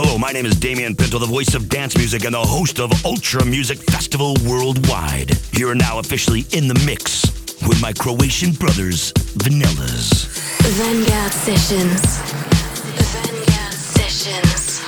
Hello, my name is Damian Pinto, the voice of dance music and the host of Ultra Music Festival Worldwide. You're now officially in the mix with my Croatian brothers, Vanillaz. Vanguard Sessions. Vanguard Sessions.